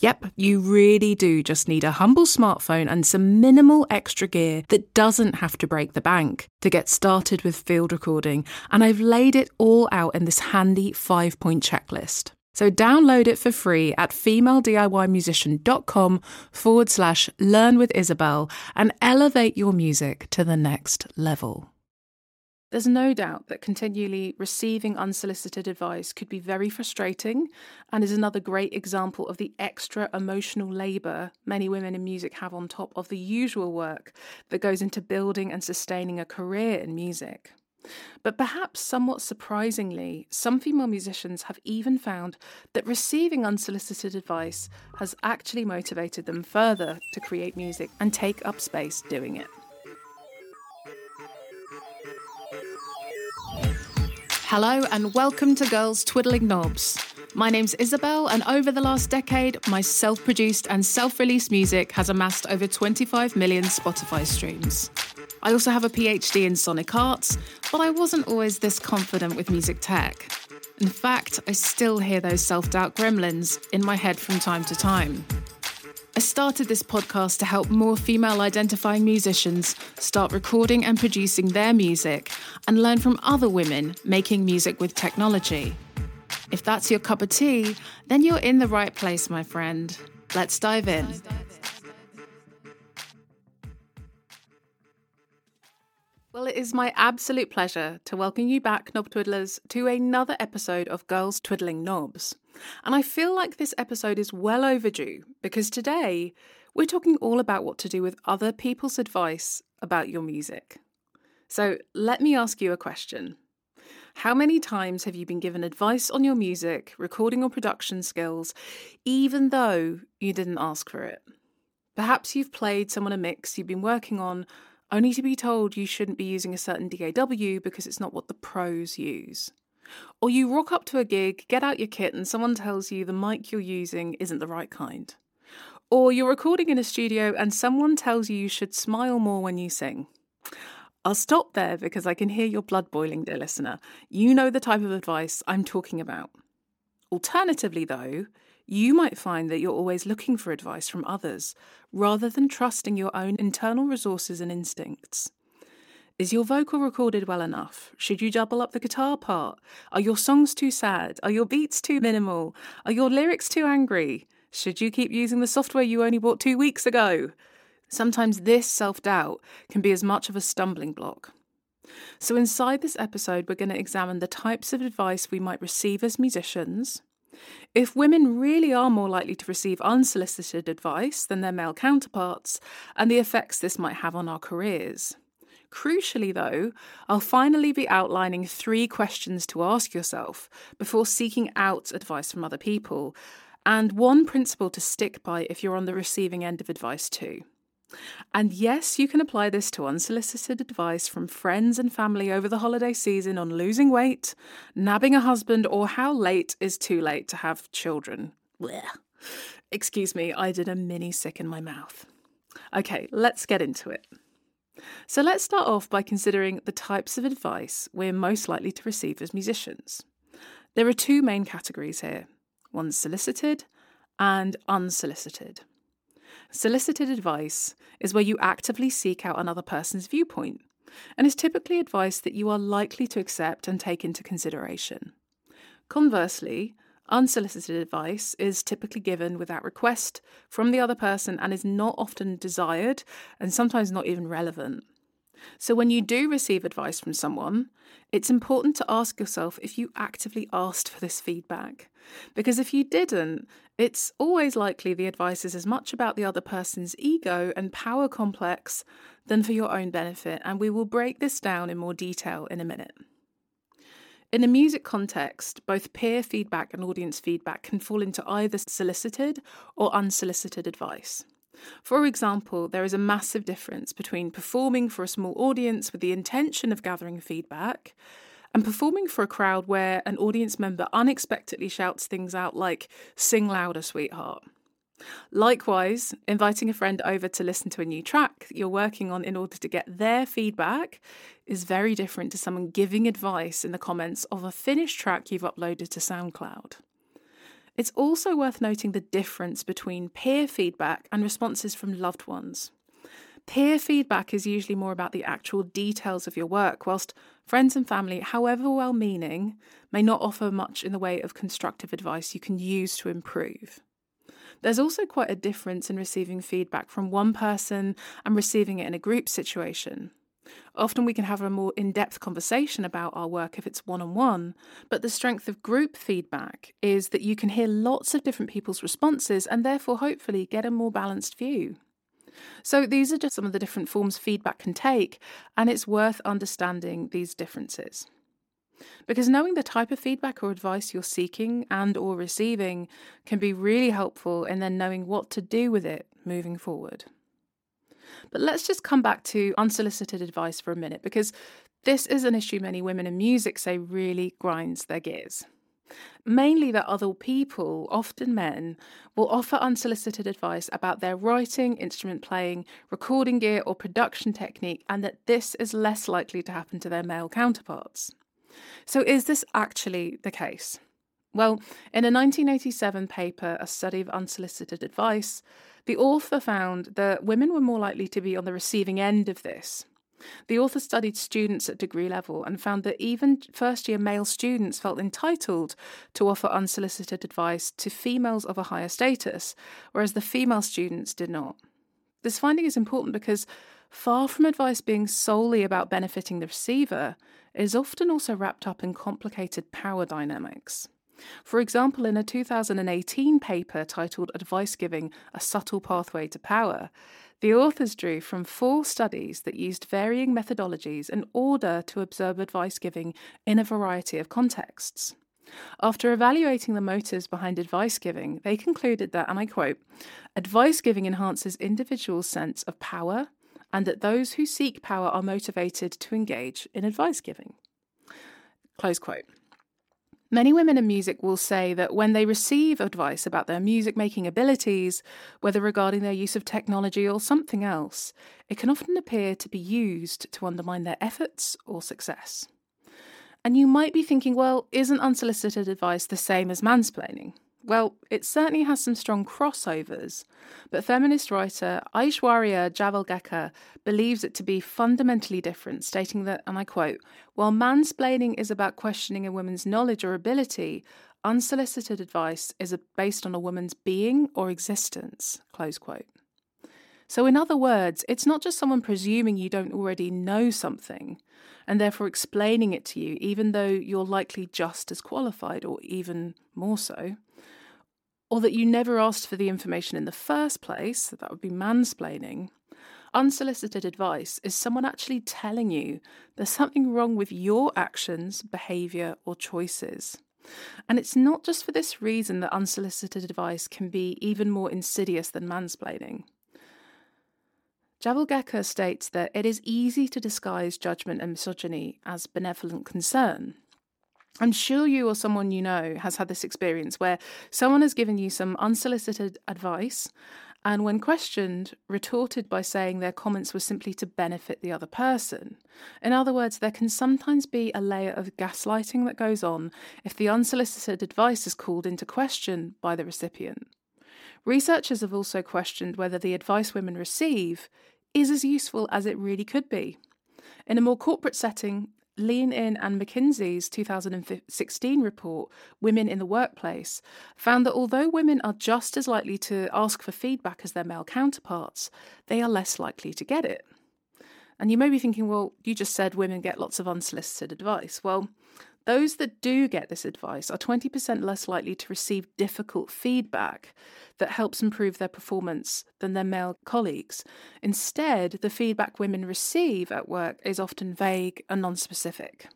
Yep, you really do just need a humble smartphone and some minimal extra gear that doesn't have to break the bank to get started with field recording. And I've laid it all out in this handy five point checklist. So download it for free at femalediymusician.com forward slash learn with Isabel and elevate your music to the next level. There's no doubt that continually receiving unsolicited advice could be very frustrating and is another great example of the extra emotional labour many women in music have on top of the usual work that goes into building and sustaining a career in music. But perhaps somewhat surprisingly, some female musicians have even found that receiving unsolicited advice has actually motivated them further to create music and take up space doing it. Hello, and welcome to Girls Twiddling Knobs. My name's Isabel, and over the last decade, my self produced and self released music has amassed over 25 million Spotify streams. I also have a PhD in sonic arts, but I wasn't always this confident with music tech. In fact, I still hear those self doubt gremlins in my head from time to time. I started this podcast to help more female identifying musicians start recording and producing their music and learn from other women making music with technology. If that's your cup of tea, then you're in the right place, my friend. Let's dive in. Well, it is my absolute pleasure to welcome you back, Knob Twiddlers, to another episode of Girls Twiddling Knobs. And I feel like this episode is well overdue because today we're talking all about what to do with other people's advice about your music. So let me ask you a question. How many times have you been given advice on your music, recording or production skills, even though you didn't ask for it? Perhaps you've played someone a mix you've been working on only to be told you shouldn't be using a certain DAW because it's not what the pros use. Or you rock up to a gig, get out your kit, and someone tells you the mic you're using isn't the right kind. Or you're recording in a studio and someone tells you you should smile more when you sing. I'll stop there because I can hear your blood boiling, dear listener. You know the type of advice I'm talking about. Alternatively, though, you might find that you're always looking for advice from others rather than trusting your own internal resources and instincts. Is your vocal recorded well enough? Should you double up the guitar part? Are your songs too sad? Are your beats too minimal? Are your lyrics too angry? Should you keep using the software you only bought two weeks ago? Sometimes this self doubt can be as much of a stumbling block. So, inside this episode, we're going to examine the types of advice we might receive as musicians, if women really are more likely to receive unsolicited advice than their male counterparts, and the effects this might have on our careers. Crucially, though, I'll finally be outlining three questions to ask yourself before seeking out advice from other people, and one principle to stick by if you're on the receiving end of advice too. And yes, you can apply this to unsolicited advice from friends and family over the holiday season on losing weight, nabbing a husband, or how late is too late to have children. Blech. Excuse me, I did a mini sick in my mouth. Okay, let's get into it. So let's start off by considering the types of advice we're most likely to receive as musicians. There are two main categories here one solicited and unsolicited. Solicited advice is where you actively seek out another person's viewpoint, and is typically advice that you are likely to accept and take into consideration. Conversely, unsolicited advice is typically given without request from the other person and is not often desired and sometimes not even relevant. So, when you do receive advice from someone, it's important to ask yourself if you actively asked for this feedback. Because if you didn't, it's always likely the advice is as much about the other person's ego and power complex than for your own benefit, and we will break this down in more detail in a minute. In a music context, both peer feedback and audience feedback can fall into either solicited or unsolicited advice. For example, there is a massive difference between performing for a small audience with the intention of gathering feedback and performing for a crowd where an audience member unexpectedly shouts things out like, Sing louder, sweetheart. Likewise, inviting a friend over to listen to a new track that you're working on in order to get their feedback is very different to someone giving advice in the comments of a finished track you've uploaded to SoundCloud. It's also worth noting the difference between peer feedback and responses from loved ones. Peer feedback is usually more about the actual details of your work, whilst friends and family, however well meaning, may not offer much in the way of constructive advice you can use to improve. There's also quite a difference in receiving feedback from one person and receiving it in a group situation. Often we can have a more in depth conversation about our work if it's one on one, but the strength of group feedback is that you can hear lots of different people's responses and therefore hopefully get a more balanced view. So, these are just some of the different forms feedback can take, and it's worth understanding these differences. Because knowing the type of feedback or advice you're seeking and or receiving can be really helpful in then knowing what to do with it moving forward. But let's just come back to unsolicited advice for a minute because this is an issue many women in music say really grinds their gears. Mainly that other people, often men, will offer unsolicited advice about their writing, instrument playing, recording gear, or production technique, and that this is less likely to happen to their male counterparts. So, is this actually the case? Well, in a 1987 paper, A Study of Unsolicited Advice, the author found that women were more likely to be on the receiving end of this. The author studied students at degree level and found that even first year male students felt entitled to offer unsolicited advice to females of a higher status, whereas the female students did not. This finding is important because far from advice being solely about benefiting the receiver, it is often also wrapped up in complicated power dynamics. For example, in a 2018 paper titled Advice Giving A Subtle Pathway to Power, the authors drew from four studies that used varying methodologies in order to observe advice giving in a variety of contexts. After evaluating the motives behind advice giving, they concluded that, and I quote, advice giving enhances individuals' sense of power, and that those who seek power are motivated to engage in advice giving. Close quote. Many women in music will say that when they receive advice about their music making abilities, whether regarding their use of technology or something else, it can often appear to be used to undermine their efforts or success. And you might be thinking, well, isn't unsolicited advice the same as mansplaining? Well, it certainly has some strong crossovers, but feminist writer Aishwarya Javalgekar believes it to be fundamentally different, stating that, and I quote, while mansplaining is about questioning a woman's knowledge or ability, unsolicited advice is based on a woman's being or existence, close quote. So, in other words, it's not just someone presuming you don't already know something and therefore explaining it to you, even though you're likely just as qualified or even more so or that you never asked for the information in the first place, that would be mansplaining. Unsolicited advice is someone actually telling you there's something wrong with your actions, behaviour, or choices. And it's not just for this reason that unsolicited advice can be even more insidious than mansplaining. Javalgekar states that it is easy to disguise judgment and misogyny as benevolent concern, I'm sure you or someone you know has had this experience where someone has given you some unsolicited advice and, when questioned, retorted by saying their comments were simply to benefit the other person. In other words, there can sometimes be a layer of gaslighting that goes on if the unsolicited advice is called into question by the recipient. Researchers have also questioned whether the advice women receive is as useful as it really could be. In a more corporate setting, Lean In and McKinsey's 2016 report, Women in the Workplace, found that although women are just as likely to ask for feedback as their male counterparts, they are less likely to get it. And you may be thinking, well, you just said women get lots of unsolicited advice. Well, those that do get this advice are 20% less likely to receive difficult feedback that helps improve their performance than their male colleagues. Instead, the feedback women receive at work is often vague and non-specific.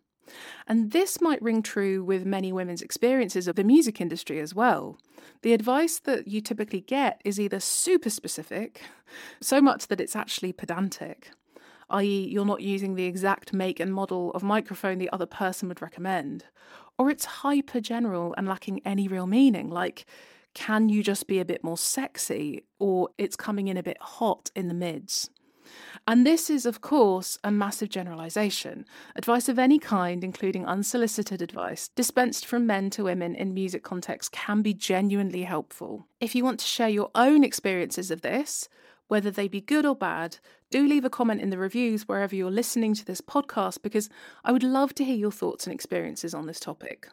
And this might ring true with many women's experiences of the music industry as well. The advice that you typically get is either super specific, so much that it's actually pedantic, i.e., you're not using the exact make and model of microphone the other person would recommend, or it's hyper general and lacking any real meaning, like, can you just be a bit more sexy, or it's coming in a bit hot in the mids. And this is, of course, a massive generalization. Advice of any kind, including unsolicited advice, dispensed from men to women in music contexts, can be genuinely helpful. If you want to share your own experiences of this, whether they be good or bad, do leave a comment in the reviews wherever you're listening to this podcast because I would love to hear your thoughts and experiences on this topic.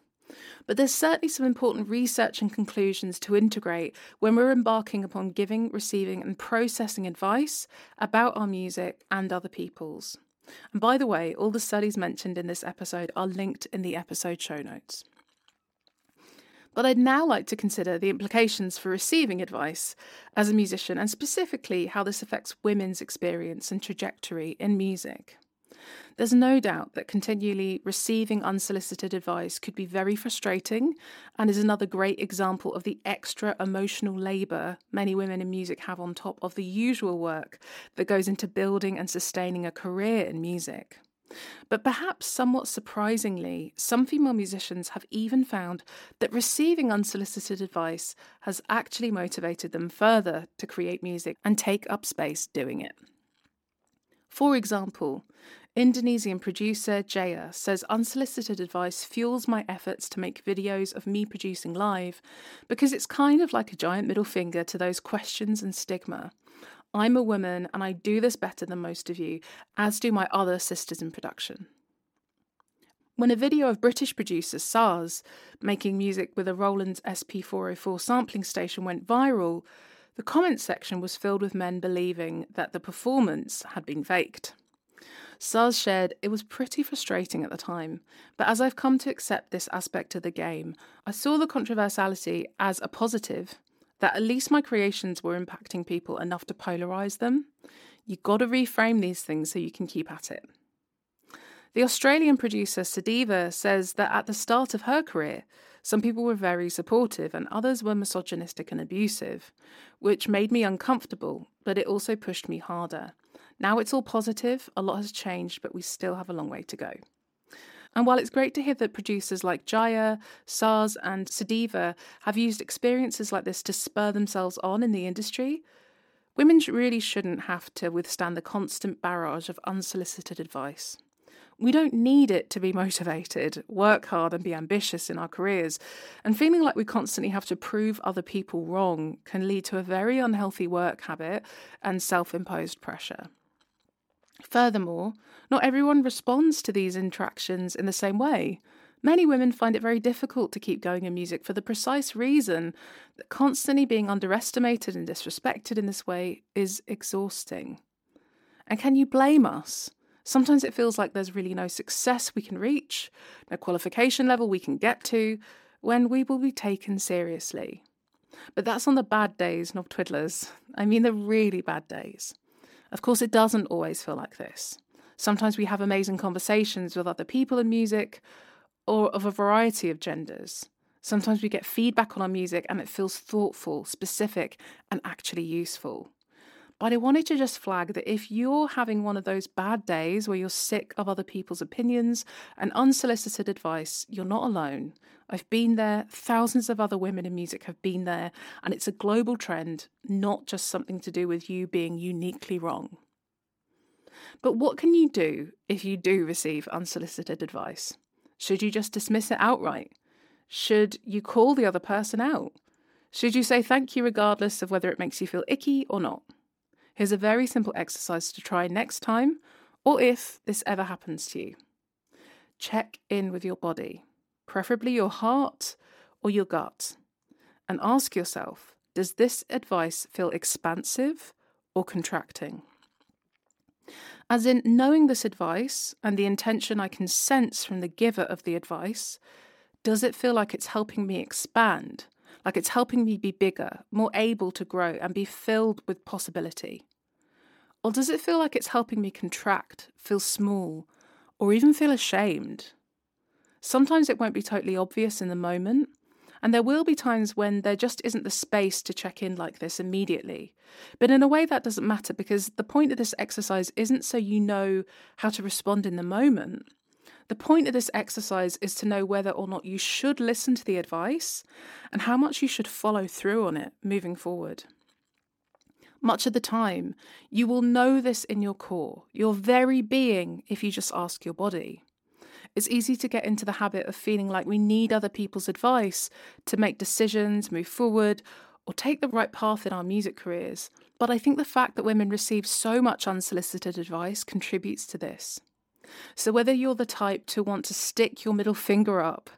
But there's certainly some important research and conclusions to integrate when we're embarking upon giving, receiving, and processing advice about our music and other people's. And by the way, all the studies mentioned in this episode are linked in the episode show notes. But I'd now like to consider the implications for receiving advice as a musician and specifically how this affects women's experience and trajectory in music. There's no doubt that continually receiving unsolicited advice could be very frustrating and is another great example of the extra emotional labour many women in music have on top of the usual work that goes into building and sustaining a career in music. But perhaps somewhat surprisingly, some female musicians have even found that receiving unsolicited advice has actually motivated them further to create music and take up space doing it. For example, Indonesian producer Jaya says unsolicited advice fuels my efforts to make videos of me producing live because it's kind of like a giant middle finger to those questions and stigma. I'm a woman and I do this better than most of you, as do my other sisters in production. When a video of British producer Saz making music with a Roland SP404 sampling station went viral, the comments section was filled with men believing that the performance had been faked. Saz shared, It was pretty frustrating at the time, but as I've come to accept this aspect of the game, I saw the controversiality as a positive that at least my creations were impacting people enough to polarize them. You've got to reframe these things so you can keep at it. The Australian producer Sadiva says that at the start of her career, some people were very supportive and others were misogynistic and abusive, which made me uncomfortable, but it also pushed me harder. Now it's all positive, a lot has changed, but we still have a long way to go. And while it's great to hear that producers like Jaya, Saz, and Sadiva have used experiences like this to spur themselves on in the industry, women really shouldn't have to withstand the constant barrage of unsolicited advice. We don't need it to be motivated, work hard, and be ambitious in our careers. And feeling like we constantly have to prove other people wrong can lead to a very unhealthy work habit and self imposed pressure. Furthermore, not everyone responds to these interactions in the same way. Many women find it very difficult to keep going in music for the precise reason that constantly being underestimated and disrespected in this way is exhausting. And can you blame us? Sometimes it feels like there's really no success we can reach, no qualification level we can get to, when we will be taken seriously. But that's on the bad days, knob twiddlers. I mean the really bad days. Of course, it doesn't always feel like this. Sometimes we have amazing conversations with other people in music or of a variety of genders. Sometimes we get feedback on our music and it feels thoughtful, specific, and actually useful. But I wanted to just flag that if you're having one of those bad days where you're sick of other people's opinions and unsolicited advice, you're not alone. I've been there, thousands of other women in music have been there, and it's a global trend, not just something to do with you being uniquely wrong. But what can you do if you do receive unsolicited advice? Should you just dismiss it outright? Should you call the other person out? Should you say thank you regardless of whether it makes you feel icky or not? Here's a very simple exercise to try next time, or if this ever happens to you. Check in with your body, preferably your heart or your gut, and ask yourself Does this advice feel expansive or contracting? As in, knowing this advice and the intention I can sense from the giver of the advice, does it feel like it's helping me expand? Like it's helping me be bigger, more able to grow, and be filled with possibility? Or does it feel like it's helping me contract, feel small, or even feel ashamed? Sometimes it won't be totally obvious in the moment, and there will be times when there just isn't the space to check in like this immediately. But in a way, that doesn't matter because the point of this exercise isn't so you know how to respond in the moment. The point of this exercise is to know whether or not you should listen to the advice and how much you should follow through on it moving forward. Much of the time, you will know this in your core, your very being, if you just ask your body. It's easy to get into the habit of feeling like we need other people's advice to make decisions, move forward, or take the right path in our music careers. But I think the fact that women receive so much unsolicited advice contributes to this. So, whether you're the type to want to stick your middle finger up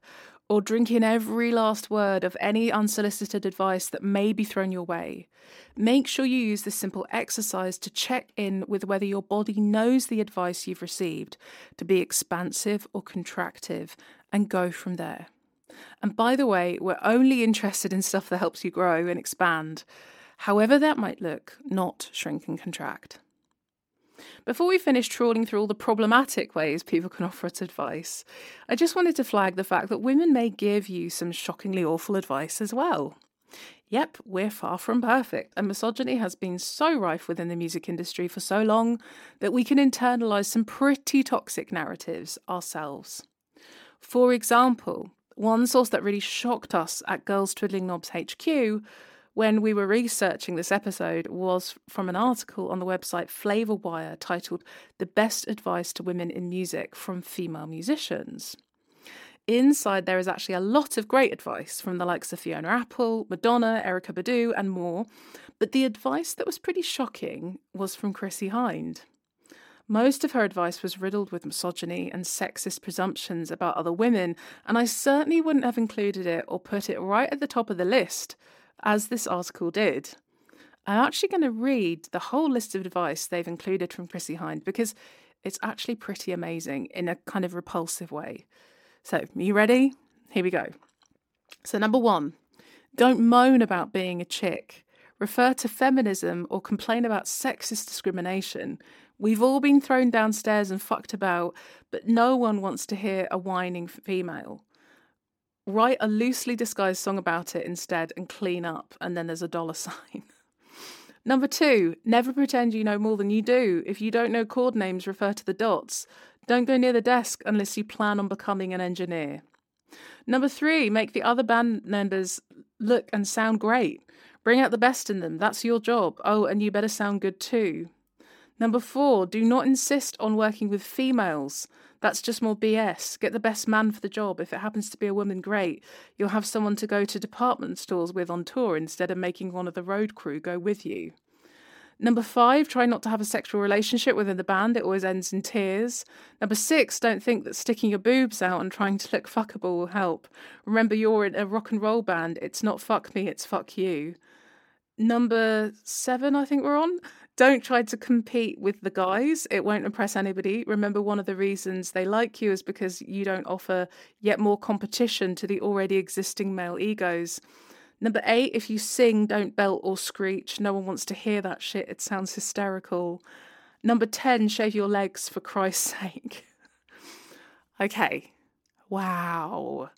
or drink in every last word of any unsolicited advice that may be thrown your way. Make sure you use this simple exercise to check in with whether your body knows the advice you've received to be expansive or contractive and go from there. And by the way, we're only interested in stuff that helps you grow and expand, however that might look, not shrink and contract. Before we finish trawling through all the problematic ways people can offer us advice, I just wanted to flag the fact that women may give you some shockingly awful advice as well. Yep, we're far from perfect, and misogyny has been so rife within the music industry for so long that we can internalize some pretty toxic narratives ourselves. For example, one source that really shocked us at Girls Twiddling Knobs HQ when we were researching this episode was from an article on the website Flavorwire titled The Best Advice to Women in Music from Female Musicians. Inside, there is actually a lot of great advice from the likes of Fiona Apple, Madonna, Erykah Badu, and more. But the advice that was pretty shocking was from Chrissie Hynde. Most of her advice was riddled with misogyny and sexist presumptions about other women, and I certainly wouldn't have included it or put it right at the top of the list as this article did. I'm actually going to read the whole list of advice they've included from Chrissie Hynde because it's actually pretty amazing in a kind of repulsive way. So, you ready? Here we go. So, number one, don't moan about being a chick. Refer to feminism or complain about sexist discrimination. We've all been thrown downstairs and fucked about, but no one wants to hear a whining female write a loosely disguised song about it instead and clean up, and then there's a dollar sign. Number two, never pretend you know more than you do. If you don't know chord names, refer to the dots. Don't go near the desk unless you plan on becoming an engineer. Number three, make the other band members look and sound great. Bring out the best in them. That's your job. Oh, and you better sound good too. Number four, do not insist on working with females. That's just more BS. Get the best man for the job. If it happens to be a woman, great. You'll have someone to go to department stores with on tour instead of making one of the road crew go with you. Number five, try not to have a sexual relationship within the band. It always ends in tears. Number six, don't think that sticking your boobs out and trying to look fuckable will help. Remember, you're in a rock and roll band. It's not fuck me, it's fuck you. Number seven, I think we're on. Don't try to compete with the guys. It won't impress anybody. Remember, one of the reasons they like you is because you don't offer yet more competition to the already existing male egos. Number eight, if you sing, don't belt or screech. No one wants to hear that shit. It sounds hysterical. Number 10, shave your legs for Christ's sake. okay. Wow.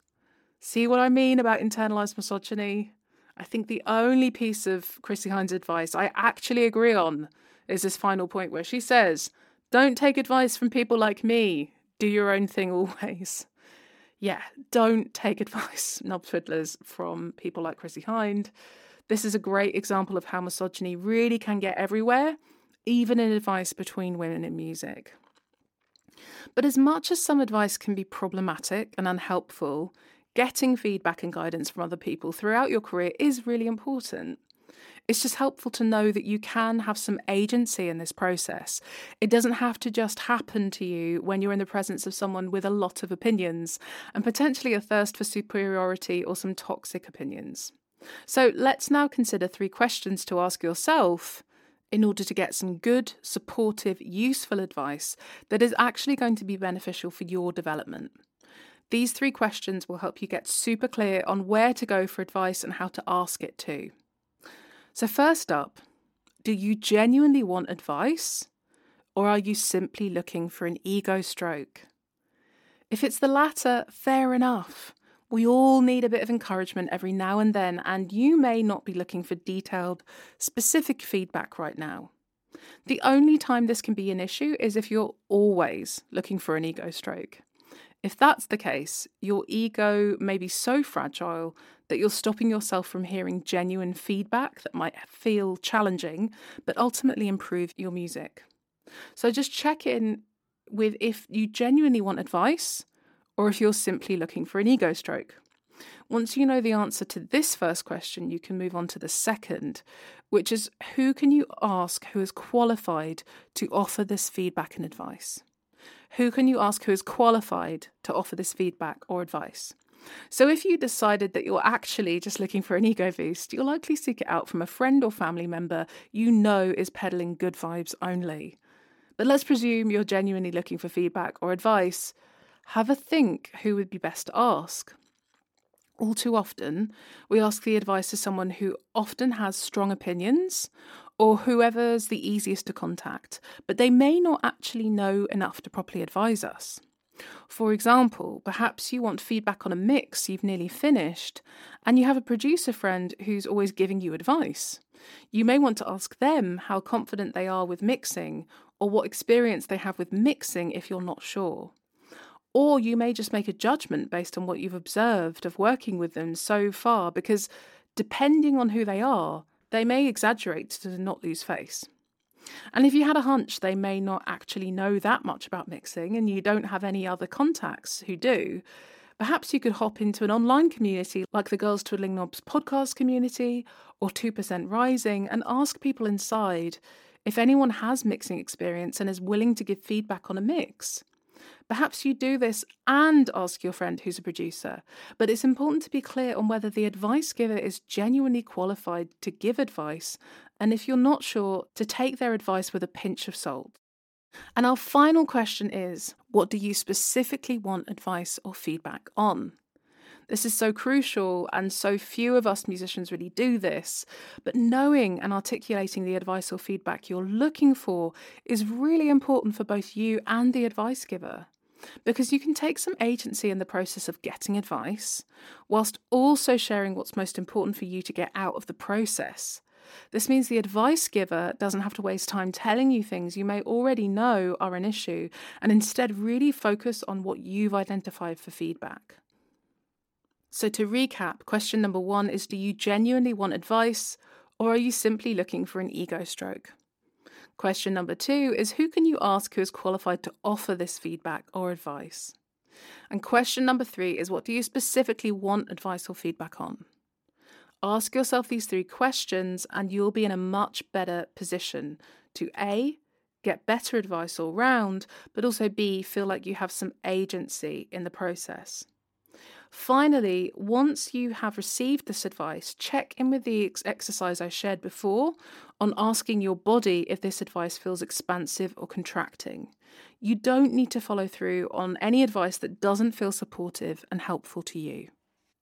See what I mean about internalized misogyny? I think the only piece of Chrissie Hynde's advice I actually agree on is this final point where she says, Don't take advice from people like me. Do your own thing always. Yeah, don't take advice, knob twiddlers, from people like Chrissie Hynde. This is a great example of how misogyny really can get everywhere, even in advice between women in music. But as much as some advice can be problematic and unhelpful, getting feedback and guidance from other people throughout your career is really important. It's just helpful to know that you can have some agency in this process. It doesn't have to just happen to you when you're in the presence of someone with a lot of opinions and potentially a thirst for superiority or some toxic opinions. So let's now consider three questions to ask yourself in order to get some good, supportive, useful advice that is actually going to be beneficial for your development. These three questions will help you get super clear on where to go for advice and how to ask it too. So, first up, do you genuinely want advice? Or are you simply looking for an ego stroke? If it's the latter, fair enough. We all need a bit of encouragement every now and then, and you may not be looking for detailed, specific feedback right now. The only time this can be an issue is if you're always looking for an ego stroke. If that's the case, your ego may be so fragile that you're stopping yourself from hearing genuine feedback that might feel challenging, but ultimately improve your music. So just check in with if you genuinely want advice or if you're simply looking for an ego stroke. Once you know the answer to this first question, you can move on to the second, which is who can you ask who is qualified to offer this feedback and advice? Who can you ask who is qualified to offer this feedback or advice? So, if you decided that you're actually just looking for an ego boost, you'll likely seek it out from a friend or family member you know is peddling good vibes only. But let's presume you're genuinely looking for feedback or advice. Have a think who would be best to ask. All too often, we ask the advice of someone who often has strong opinions or whoever's the easiest to contact, but they may not actually know enough to properly advise us. For example, perhaps you want feedback on a mix you've nearly finished, and you have a producer friend who's always giving you advice. You may want to ask them how confident they are with mixing, or what experience they have with mixing if you're not sure. Or you may just make a judgment based on what you've observed of working with them so far, because depending on who they are, they may exaggerate to not lose face. And if you had a hunch they may not actually know that much about mixing and you don't have any other contacts who do, perhaps you could hop into an online community like the Girls Twiddling Knobs podcast community or 2% Rising and ask people inside if anyone has mixing experience and is willing to give feedback on a mix. Perhaps you do this and ask your friend who's a producer, but it's important to be clear on whether the advice giver is genuinely qualified to give advice, and if you're not sure, to take their advice with a pinch of salt. And our final question is what do you specifically want advice or feedback on? This is so crucial, and so few of us musicians really do this. But knowing and articulating the advice or feedback you're looking for is really important for both you and the advice giver. Because you can take some agency in the process of getting advice, whilst also sharing what's most important for you to get out of the process. This means the advice giver doesn't have to waste time telling you things you may already know are an issue, and instead really focus on what you've identified for feedback. So, to recap, question number one is Do you genuinely want advice, or are you simply looking for an ego stroke? Question number two is Who can you ask who is qualified to offer this feedback or advice? And question number three is What do you specifically want advice or feedback on? Ask yourself these three questions, and you'll be in a much better position to A, get better advice all round, but also B, feel like you have some agency in the process. Finally, once you have received this advice, check in with the ex- exercise I shared before on asking your body if this advice feels expansive or contracting. You don't need to follow through on any advice that doesn't feel supportive and helpful to you.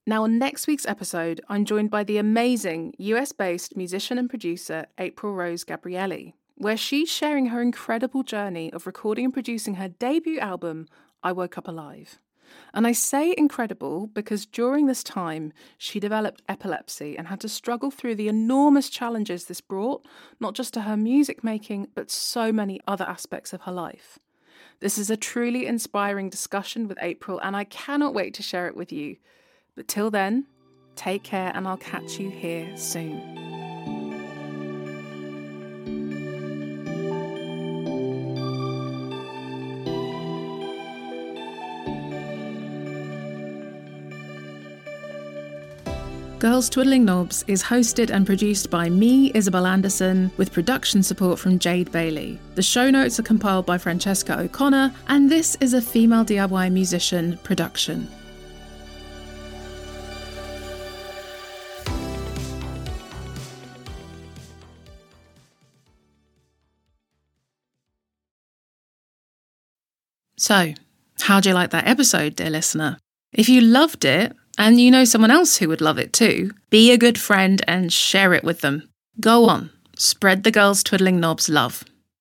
Now, on next week's episode, I'm joined by the amazing US based musician and producer April Rose Gabrielli, where she's sharing her incredible journey of recording and producing her debut album, I Woke Up Alive. And I say incredible because during this time, she developed epilepsy and had to struggle through the enormous challenges this brought, not just to her music making, but so many other aspects of her life. This is a truly inspiring discussion with April, and I cannot wait to share it with you. But till then, take care, and I'll catch you here soon. Girls Twiddling Knobs is hosted and produced by me, Isabel Anderson, with production support from Jade Bailey. The show notes are compiled by Francesca O'Connor, and this is a female DIY musician production. So, how do you like that episode, dear listener? If you loved it, and you know someone else who would love it too, be a good friend and share it with them. Go on, spread the girls twiddling knobs love.